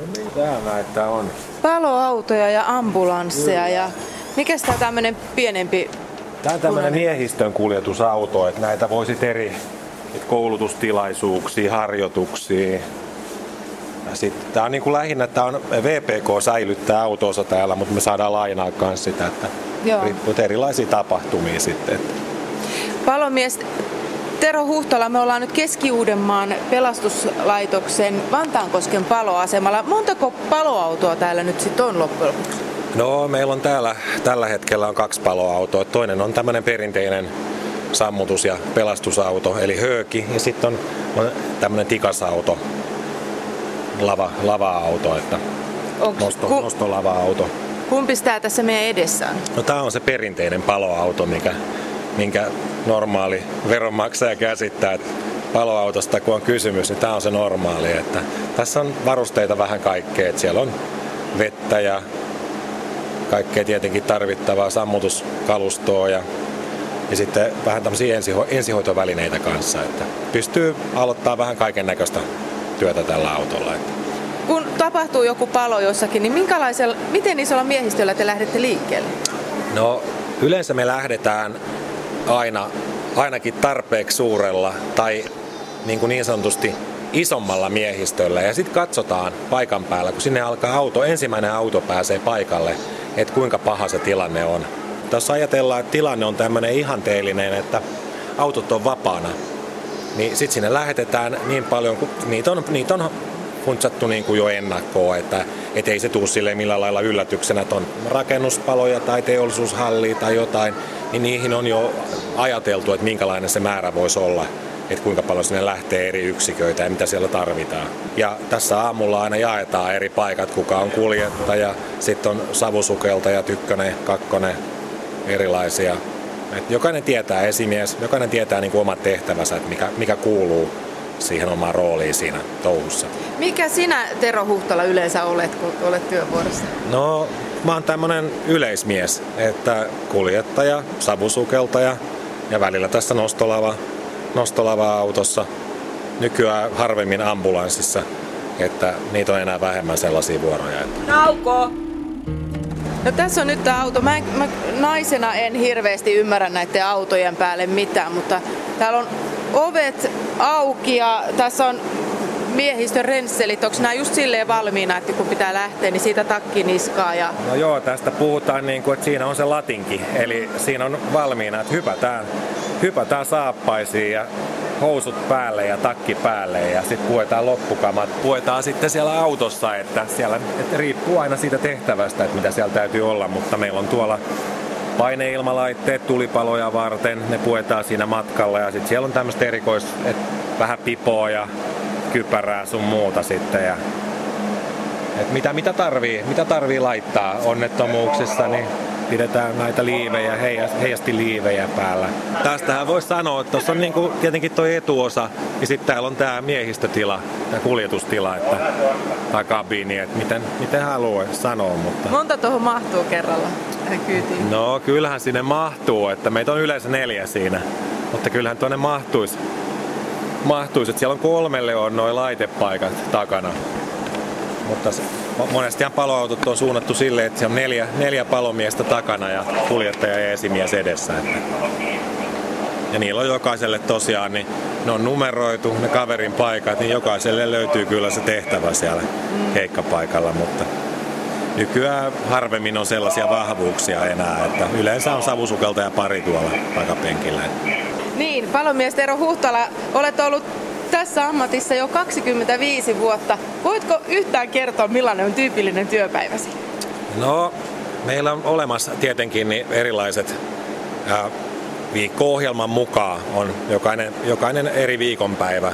No mitä näitä on? Paloautoja ja ambulansseja ja mikä tämä tämmöinen pienempi Tämä on tämmöinen miehistön kuljetusauto, että näitä voisi eri että koulutustilaisuuksia, harjoituksia. Ja sitten tämä on niin kuin lähinnä, tämä on VPK säilyttää autonsa täällä, mutta me saadaan lainaa myös sitä, että Joo. riippuu erilaisia tapahtumia sitten. Että. Palomies Tero Huhtola, me ollaan nyt Keski-Uudenmaan pelastuslaitoksen Vantaankosken paloasemalla. Montako paloautoa täällä nyt sitten on loppujen lopuksi? No, meillä on täällä tällä hetkellä on kaksi paloautoa. Toinen on tämmöinen perinteinen sammutus- ja pelastusauto, eli hööki, ja sitten on, on tämmöinen tikasauto, lava, lava-auto, että Onks, nosto, ku, nostolava-auto. kumpi tämä tässä meidän edessä on? No tämä on se perinteinen paloauto, mikä, minkä normaali veronmaksaja käsittää, että paloautosta kun on kysymys, niin tämä on se normaali. Että tässä on varusteita vähän kaikkea, että siellä on vettä ja kaikkea tietenkin tarvittavaa sammutuskalustoa ja, ja sitten vähän tämmöisiä ensiho, ensihoitovälineitä kanssa, että pystyy aloittaa vähän kaiken näköistä työtä tällä autolla. Että. Kun tapahtuu joku palo jossakin, niin minkälaisella, miten isolla miehistöllä te lähdette liikkeelle? No yleensä me lähdetään aina ainakin tarpeeksi suurella tai niin, kuin niin sanotusti isommalla miehistöllä. Ja sitten katsotaan paikan päällä, kun sinne alkaa auto, ensimmäinen auto pääsee paikalle, että kuinka paha se tilanne on. Tässä ajatellaan, että tilanne on tämmöinen ihanteellinen, että autot on vapaana, niin sitten sinne lähetetään niin paljon, kun niitä on, niitä on funtsattu niin kuin jo ennakkoon, että et ei se tule sille millä lailla yllätyksenä, että on rakennuspaloja tai teollisuushallia tai jotain, niin niihin on jo ajateltu, että minkälainen se määrä voisi olla että kuinka paljon sinne lähtee eri yksiköitä ja mitä siellä tarvitaan. Ja tässä aamulla aina jaetaan eri paikat, kuka on kuljettaja, sitten on savusukeltaja, tykkönen, kakkonen, erilaisia. Et jokainen tietää esimies, jokainen tietää niin kuin omat tehtävänsä, että mikä, mikä kuuluu siihen omaan rooliin siinä touhussa. Mikä sinä, Tero Huhtola, yleensä olet, kun olet työvuorossa? No, mä oon tämmönen yleismies, että kuljettaja, savusukeltaja ja välillä tässä nostolava, nostolava autossa. Nykyään harvemmin ambulanssissa, että niitä on enää vähemmän sellaisia vuoroja. Nauko! No tässä on nyt tämä auto. Mä, en, mä naisena en hirveästi ymmärrä näiden autojen päälle mitään, mutta täällä on ovet auki ja tässä on miehistön rensselit. Onko nämä just silleen valmiina, että kun pitää lähteä, niin siitä takki niskaa? Ja... No joo, tästä puhutaan niin kuin, että siinä on se latinki. Eli siinä on valmiina, että hypätään, hypätään saappaisiin ja housut päälle ja takki päälle ja sitten puetaan loppukamat. Puetaan sitten siellä autossa, että siellä että riippuu aina siitä tehtävästä, että mitä siellä täytyy olla, mutta meillä on tuolla paineilmalaitteet tulipaloja varten, ne puetaan siinä matkalla ja sitten siellä on tämmöistä erikois, että vähän pipoa ja kypärää sun muuta sitten ja et mitä, mitä, tarvii, mitä tarvii laittaa onnettomuuksissa, niin pidetään näitä liivejä, heijasti liivejä päällä. Tästähän voisi sanoa, että tuossa on niinku tietenkin tuo etuosa ja sitten täällä on tämä miehistötila, tämä kuljetustila, että, tai kabiini, että miten, miten haluaa sanoa. Mutta... Monta tuohon mahtuu kerralla tähän kyytiin? No kyllähän sinne mahtuu, että meitä on yleensä neljä siinä, mutta kyllähän tuonne mahtuisi. Mahtuisi että siellä on kolmelle on noin laitepaikat takana. Mutta monestihan paloautot on suunnattu sille, että siellä on neljä, neljä palomiestä takana ja kuljettaja ja esimies edessä. Että. Ja niillä on jokaiselle tosiaan, niin ne on numeroitu, ne kaverin paikat, niin jokaiselle löytyy kyllä se tehtävä siellä keikkapaikalla, mutta nykyään harvemmin on sellaisia vahvuuksia enää, että yleensä on savusukelta ja pari tuolla takapenkillä. Niin, palomies Tero Huhtala, olet ollut tässä ammatissa jo 25 vuotta. Voitko yhtään kertoa, millainen on tyypillinen työpäiväsi? No, meillä on olemassa tietenkin niin erilaiset ja viikko-ohjelman mukaan on jokainen, jokainen eri viikonpäivä.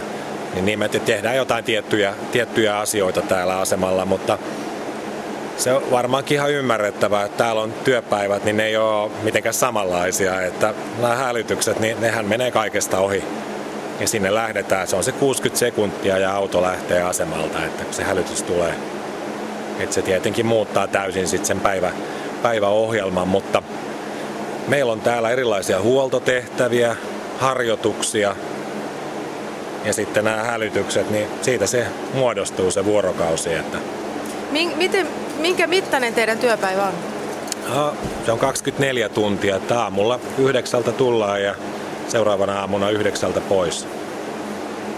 Niin nimet, että tehdään jotain tiettyjä, tiettyjä asioita täällä asemalla, mutta se on varmaankin ihan ymmärrettävää, että täällä on työpäivät, niin ne ei ole mitenkään samanlaisia. Että nämä hälytykset, niin nehän menee kaikesta ohi ja sinne lähdetään. Se on se 60 sekuntia ja auto lähtee asemalta, että se hälytys tulee. Että se tietenkin muuttaa täysin sitten sen päivä, päiväohjelman, mutta meillä on täällä erilaisia huoltotehtäviä, harjoituksia ja sitten nämä hälytykset, niin siitä se muodostuu se vuorokausi. Että Miten, minkä mittainen teidän työpäivä on? No, se on 24 tuntia, että aamulla yhdeksältä tullaan ja seuraavana aamuna yhdeksältä pois.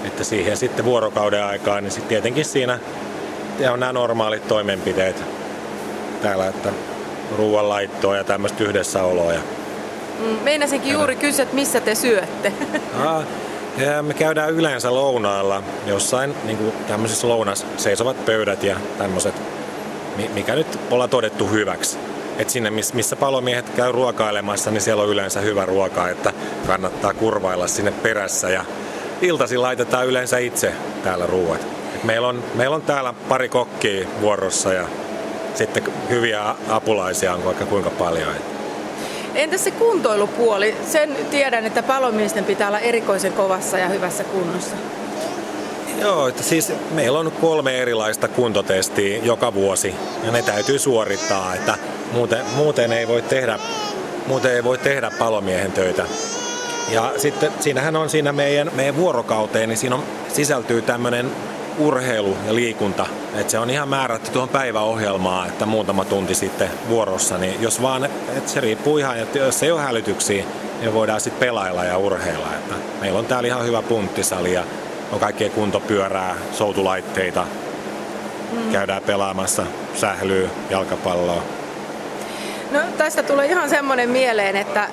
Että siihen sitten vuorokauden aikaan, niin sitten tietenkin siinä on nämä normaalit toimenpiteet täällä, että ruoanlaittoa ja tämmöistä yhdessäoloa. Mm, meinasinkin juuri kysyä, että missä te syötte. ja me käydään yleensä lounaalla jossain niin kuin tämmöisissä lounas seisovat pöydät ja tämmöiset, mikä nyt ollaan todettu hyväksi. Et sinne, missä palomiehet käy ruokailemassa, niin siellä on yleensä hyvä ruoka, että kannattaa kurvailla sinne perässä. Ja iltasi laitetaan yleensä itse täällä ruuat. Et meillä, on, meillä on täällä pari kokkia vuorossa ja sitten hyviä apulaisia on vaikka kuinka paljon. Entäs se kuntoilupuoli? Sen tiedän, että palomiesten pitää olla erikoisen kovassa ja hyvässä kunnossa. Joo, että siis meillä on kolme erilaista kuntotestiä joka vuosi ja ne täytyy suorittaa, että muuten, muuten, ei voi tehdä, muuten ei voi tehdä palomiehen töitä. Ja sitten siinähän on siinä meidän, meidän vuorokauteen, niin siinä on, sisältyy tämmöinen urheilu ja liikunta. Että se on ihan määrätty tuohon päiväohjelmaan, että muutama tunti sitten vuorossa. Niin jos vaan, että se riippuu ihan, että jos ei ole hälytyksiä, niin voidaan sitten pelailla ja urheilla. Että meillä on täällä ihan hyvä punttisali ja on kaikkea kuntopyörää, soutulaitteita. Mm. Käydään pelaamassa sählyä, jalkapalloa. No tästä tulee ihan semmoinen mieleen, että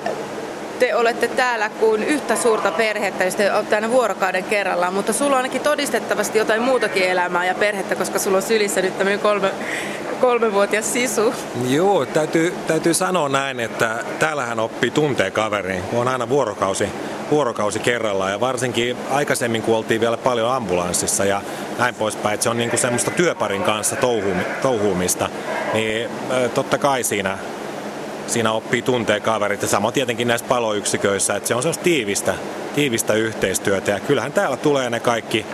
te olette täällä kuin yhtä suurta perhettä, jos te olette aina vuorokauden kerrallaan, mutta sulla on ainakin todistettavasti jotain muutakin elämää ja perhettä, koska sulla on sylissä nyt tämmöinen kolme, kolmevuotias sisu. Joo, täytyy, täytyy sanoa näin, että täällähän oppii tuntee kaveriin, kun on aina vuorokausi, vuorokausi kerrallaan. Ja varsinkin aikaisemmin, kun oltiin vielä paljon ambulanssissa ja näin poispäin, että se on niinku semmoista työparin kanssa touhuumista, niin totta kai siinä siinä oppii tuntee kaverit. Ja sama tietenkin näissä paloyksiköissä, että se on sellaista tiivistä, tiivistä yhteistyötä. Ja kyllähän täällä tulee ne kaikki,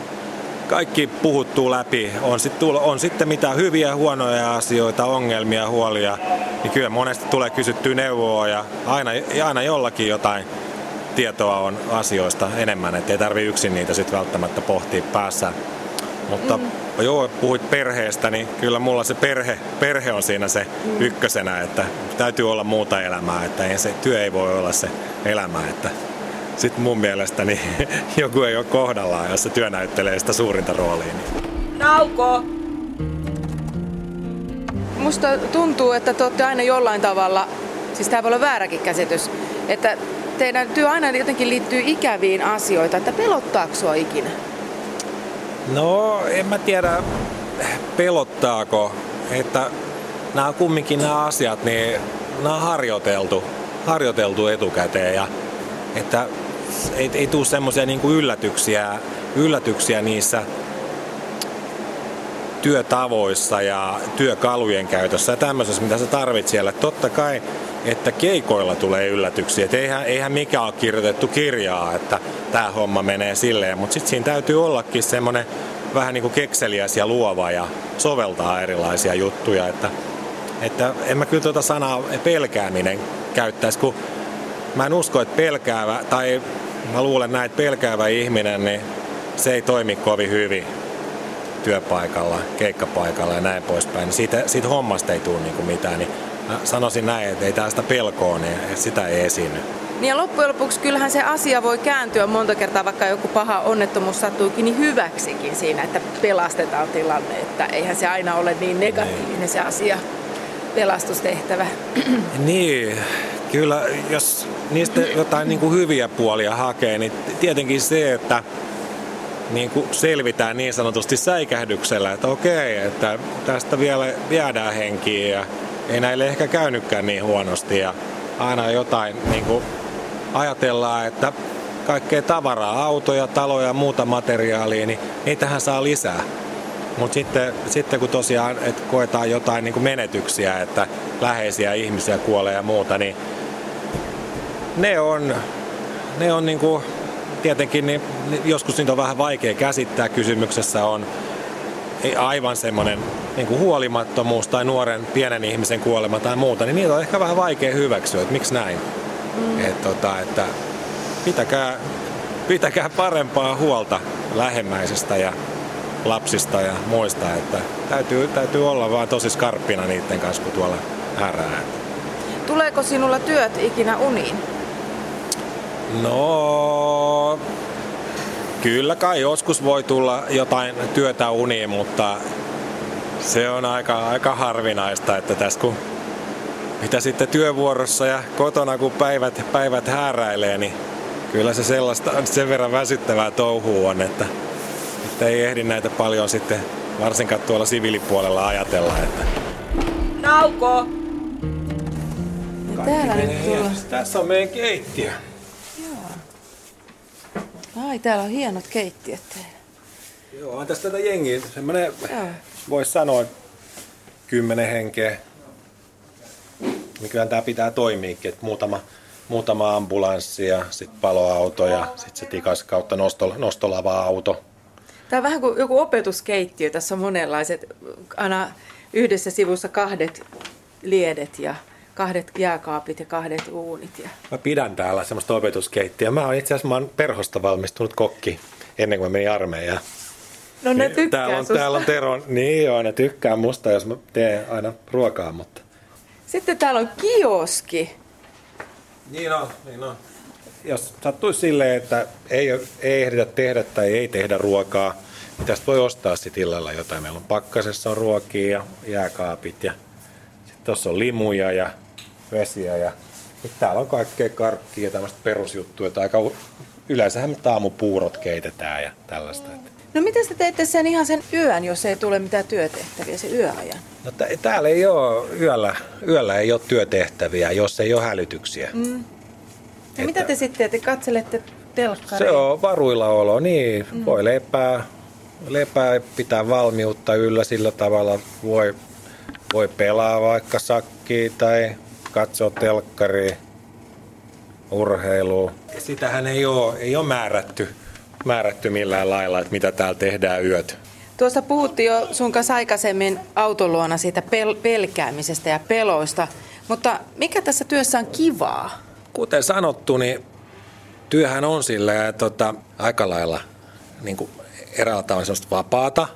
kaikki puhuttuu läpi. On, sit, on sitten mitä hyviä, huonoja asioita, ongelmia, huolia, niin kyllä monesti tulee kysyttyä neuvoa ja aina, aina jollakin jotain tietoa on asioista enemmän, ettei tarvi yksin niitä sitten välttämättä pohtia päässä. Mutta mm. joo, puhuit perheestä, niin kyllä mulla se perhe, perhe on siinä se mm. ykkösenä, että täytyy olla muuta elämää, että ei se työ ei voi olla se elämä, että sitten mun mielestä niin joku ei ole kohdallaan, jos se työ näyttelee sitä suurinta roolia. Niin. Nauko! Musta tuntuu, että te olette aina jollain tavalla, siis tämä voi olla vääräkin käsitys, että teidän työ aina jotenkin liittyy ikäviin asioita, että pelottaako sua ikinä? No, en mä tiedä pelottaako, että nämä kumminkin nämä asiat, niin nämä on harjoiteltu, harjoiteltu etukäteen ja että ei, ei tule semmoisia niin yllätyksiä, yllätyksiä niissä työtavoissa ja työkalujen käytössä ja tämmöisessä, mitä sä tarvit siellä. Totta kai, että keikoilla tulee yllätyksiä. Et eihän, eihän mikä ole kirjoitettu kirjaa, että tämä homma menee silleen, mutta sitten siinä täytyy ollakin semmoinen vähän niin kuin kekseliäs ja luova ja soveltaa erilaisia juttuja. Että, että en mä kyllä tuota sanaa pelkääminen käyttäisi, kun mä en usko, että pelkäävä, tai mä luulen näin, että pelkäävä ihminen, niin se ei toimi kovin hyvin työpaikalla, keikkapaikalla ja näin poispäin. Siitä, siitä hommasta ei tule niin mitään. Niin mä sanoisin näin, että ei tästä pelkoa, niin sitä ei esiinny. Niin ja loppujen lopuksi kyllähän se asia voi kääntyä monta kertaa, vaikka joku paha onnettomuus sattuukin, niin hyväksikin siinä, että pelastetaan tilanne. Että eihän se aina ole niin negatiivinen niin. se asia, pelastustehtävä. Niin, kyllä jos niistä jotain niin kuin hyviä puolia hakee, niin tietenkin se, että niin kuin selvitään niin sanotusti säikähdyksellä, että okei, että tästä vielä viedään henkiä ja ei näille ehkä käynytkään niin huonosti ja aina jotain niin kuin ajatellaan, että kaikkea tavaraa, autoja, taloja ja muuta materiaalia, niin niitähän saa lisää. Mutta sitten, sitten kun tosiaan että koetaan jotain niin kuin menetyksiä, että läheisiä ihmisiä kuolee ja muuta, niin ne on, ne on niin kuin, tietenkin niin, joskus niitä on vähän vaikea käsittää. Kysymyksessä on aivan semmoinen niin kuin huolimattomuus tai nuoren pienen ihmisen kuolema tai muuta, niin niitä on ehkä vähän vaikea hyväksyä, että miksi näin. Mm. Et, tota, että pitäkää, pitäkää parempaa huolta lähemmäisistä ja lapsista ja muista, että täytyy, täytyy olla vaan tosi skarppina niiden kanssa, kun tuolla härää. Tuleeko sinulla työt ikinä uniin? No, kyllä kai joskus voi tulla jotain työtä uniin, mutta se on aika, aika harvinaista, että tässä kun mitä sitten työvuorossa ja kotona kun päivät, päivät hääräilee, niin kyllä se sellaista sen verran väsyttävää touhuu on, että, että ei ehdi näitä paljon sitten varsinkaan tuolla siviilipuolella ajatella. Että... Nauko! Täällä nyt tulla... Tässä on meidän keittiö. Ai, täällä on hienot keittiöt teillä. Joo, on tästä tätä jengiä. Semmoinen, voisi sanoa, kymmenen henkeä. Niin kyllä tämä pitää toimiikin, että muutama, muutama ambulanssi ja sitten paloauto ja sitten se tikas kautta nosto, nostolava-auto. Tämä on vähän kuin joku opetuskeittiö. Tässä on monenlaiset, aina yhdessä sivussa kahdet liedet ja kahdet jääkaapit ja kahdet uunit. Ja... Mä pidän täällä semmoista opetuskeittiöä. Mä oon itse asiassa mä oon perhosta valmistunut kokki ennen kuin mä menin armeijaan. No ne Niin, tykkää täällä on, susta. täällä on Tero, niin joo, ne tykkää musta, jos mä teen aina ruokaa, mutta... Sitten täällä on kioski. Niin on, niin on. Jos sattuisi silleen, että ei, ei ehditä tehdä tai ei tehdä ruokaa, niin tästä voi ostaa sitten illalla jotain. Meillä on pakkasessa on ruokia ja jääkaapit ja sitten tuossa on limuja ja vesiä ja nyt täällä on kaikkea karkkia ja tämmöistä perusjuttuja. Että aika yleensähän me aamupuurot keitetään ja tällaista. Että. No miten te teette sen ihan sen yön, jos ei tule mitään työtehtäviä, se yöajan? No t- täällä ei ole yöllä, yöllä ei ole työtehtäviä, jos ei ole hälytyksiä. Mm. Ja mitä te sitten teette? Katselette telkkaria? Se on varuilla olo, niin. Mm. Voi lepää, lepää, pitää valmiutta yllä sillä tavalla. Voi, voi pelaa vaikka sakkia tai katsoa telkkaria, urheilua. Sitähän ei ole, ei ole määrätty, määrätty millään lailla, että mitä täällä tehdään yöt. Tuossa puhuttiin jo sun kanssa aikaisemmin autoluona siitä pel- pelkäämisestä ja peloista, mutta mikä tässä työssä on kivaa? Kuten sanottu, niin työhän on sillä tota, aika lailla niin kuin eräällä tavalla sellaista vapaata,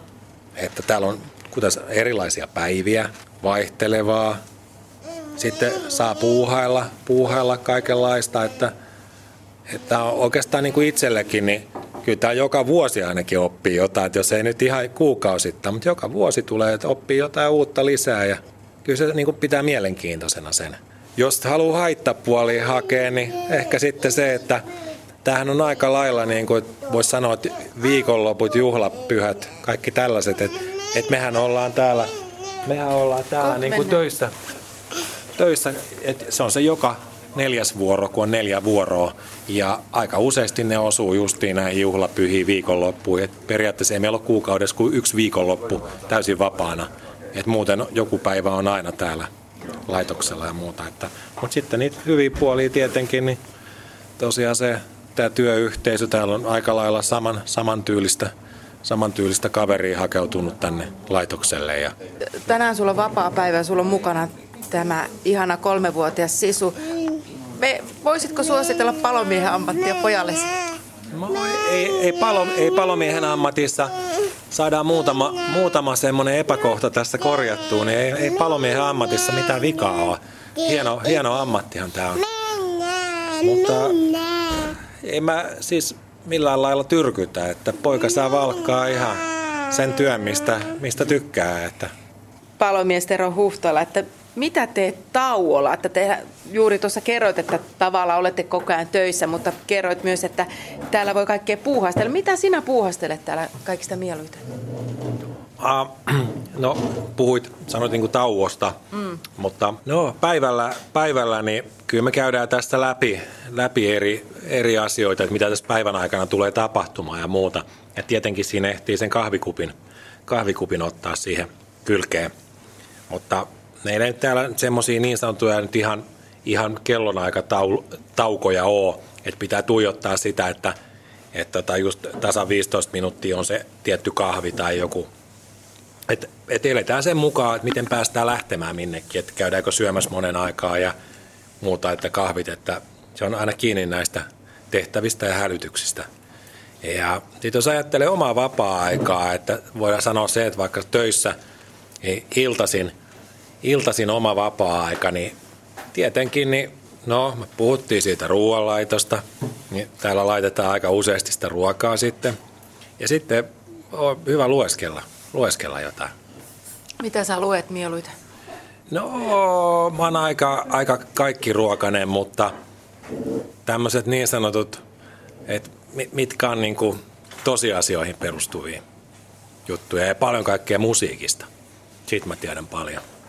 että täällä on kuten erilaisia päiviä, vaihtelevaa. Sitten saa puuhailla, puuhailla kaikenlaista, että, että on oikeastaan niin kuin itsellekin, niin kyllä tämä joka vuosi ainakin oppii jotain, että jos ei nyt ihan kuukausittain, mutta joka vuosi tulee, että oppii jotain uutta lisää ja kyllä se niin kuin pitää mielenkiintoisena sen. Jos haluaa haittapuolia hakea, niin ehkä sitten se, että tämähän on aika lailla, niin kuin voisi sanoa, että viikonloput, juhlapyhät, kaikki tällaiset, että, että mehän ollaan täällä, mehän ollaan täällä Kohta niin kuin mennään. töissä, töissä että se on se joka neljäs vuoro, kun on neljä vuoroa. Ja aika useasti ne osuu justiin näihin juhlapyhiin viikonloppuun. Et periaatteessa ei meillä ole kuukaudessa kuin yksi viikonloppu täysin vapaana. Et muuten joku päivä on aina täällä laitoksella ja muuta. Että, mutta sitten niitä hyviä puolia tietenkin, niin tosiaan se tämä työyhteisö täällä on aika lailla saman, samantyylistä, samantyylistä kaveria hakeutunut tänne laitokselle. Ja Tänään sulla on vapaa päivä ja sulla on mukana tämä ihana kolmevuotias sisu. Me, voisitko suositella palomiehen ammattia pojallesi? No, ei, ei, palo, ei palomiehen ammatissa saadaan muutama, muutama semmoinen epäkohta tässä korjattua, niin ei, ei palomiehen ammatissa mitään vikaa ole. Hieno, hieno ammattihan tämä on. Mutta ei mä siis millään lailla tyrkytä, että poika saa valkkaa ihan sen työn, mistä, mistä tykkää. Että Palomies Tero Huhtola, että mitä teet tauolla? Että te juuri tuossa kerroit, että tavallaan olette koko ajan töissä, mutta kerroit myös, että täällä voi kaikkea puuhastella. Mitä sinä puuhastelet täällä kaikista mieluiten? Ah, no, puhuit, sanoit niin tauosta, mm. mutta no, päivällä, päivällä niin kyllä me käydään tästä läpi, läpi eri, eri asioita, että mitä tässä päivän aikana tulee tapahtumaan ja muuta. Ja tietenkin siinä ehtii sen kahvikupin, kahvikupin ottaa siihen kylkeen. Mutta meillä ei täällä semmoisia niin sanottuja nyt ihan, ihan kellonaikataukoja ole, että pitää tuijottaa sitä, että että tota just tasan 15 minuuttia on se tietty kahvi tai joku et, et eletään sen mukaan, että miten päästään lähtemään minnekin, että käydäänkö syömässä monen aikaa ja muuta, että kahvit, että se on aina kiinni näistä tehtävistä ja hälytyksistä. Ja sitten jos ajattelee omaa vapaa-aikaa, että voidaan sanoa se, että vaikka töissä niin iltasin, iltasin oma vapaa-aika, niin tietenkin, niin no, me puhuttiin siitä ruoanlaitosta, niin täällä laitetaan aika useasti sitä ruokaa sitten. Ja sitten on hyvä lueskella, lueskella jotain. Mitä sä luet mieluiten? No, mä oon aika, aika kaikki ruokainen, mutta tämmöiset niin sanotut, että mitkä on niin kuin tosiasioihin perustuvia juttuja ja paljon kaikkea musiikista. Siitä mä tiedän paljon.